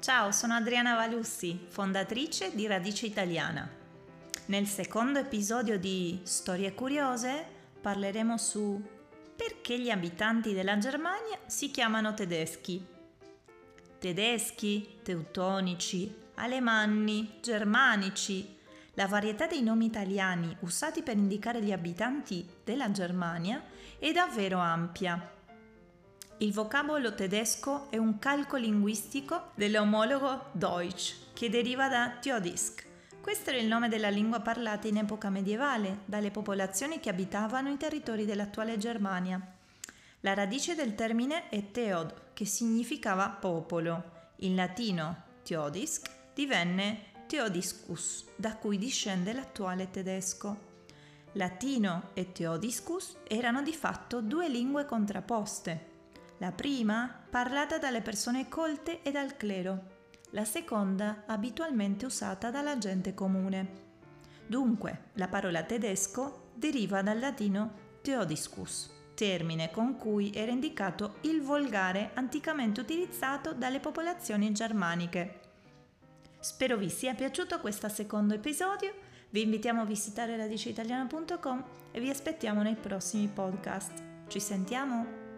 Ciao, sono Adriana Valussi, fondatrice di Radice Italiana. Nel secondo episodio di Storie Curiose parleremo su perché gli abitanti della Germania si chiamano tedeschi. Tedeschi, teutonici, alemanni, germanici. La varietà dei nomi italiani usati per indicare gli abitanti della Germania è davvero ampia il vocabolo tedesco è un calco linguistico dell'omologo Deutsch, che deriva da Theodisk. Questo era il nome della lingua parlata in epoca medievale dalle popolazioni che abitavano i territori dell'attuale Germania. La radice del termine è Theod, che significava popolo. In latino Theodisk divenne Theodiscus, da cui discende l'attuale tedesco. Latino e Theodiscus erano di fatto due lingue contrapposte, la prima parlata dalle persone colte e dal clero, la seconda abitualmente usata dalla gente comune. Dunque, la parola tedesco deriva dal latino theodiscus, termine con cui era indicato il volgare anticamente utilizzato dalle popolazioni germaniche. Spero vi sia piaciuto questo secondo episodio, vi invitiamo a visitare radiceitaliana.com e vi aspettiamo nei prossimi podcast. Ci sentiamo?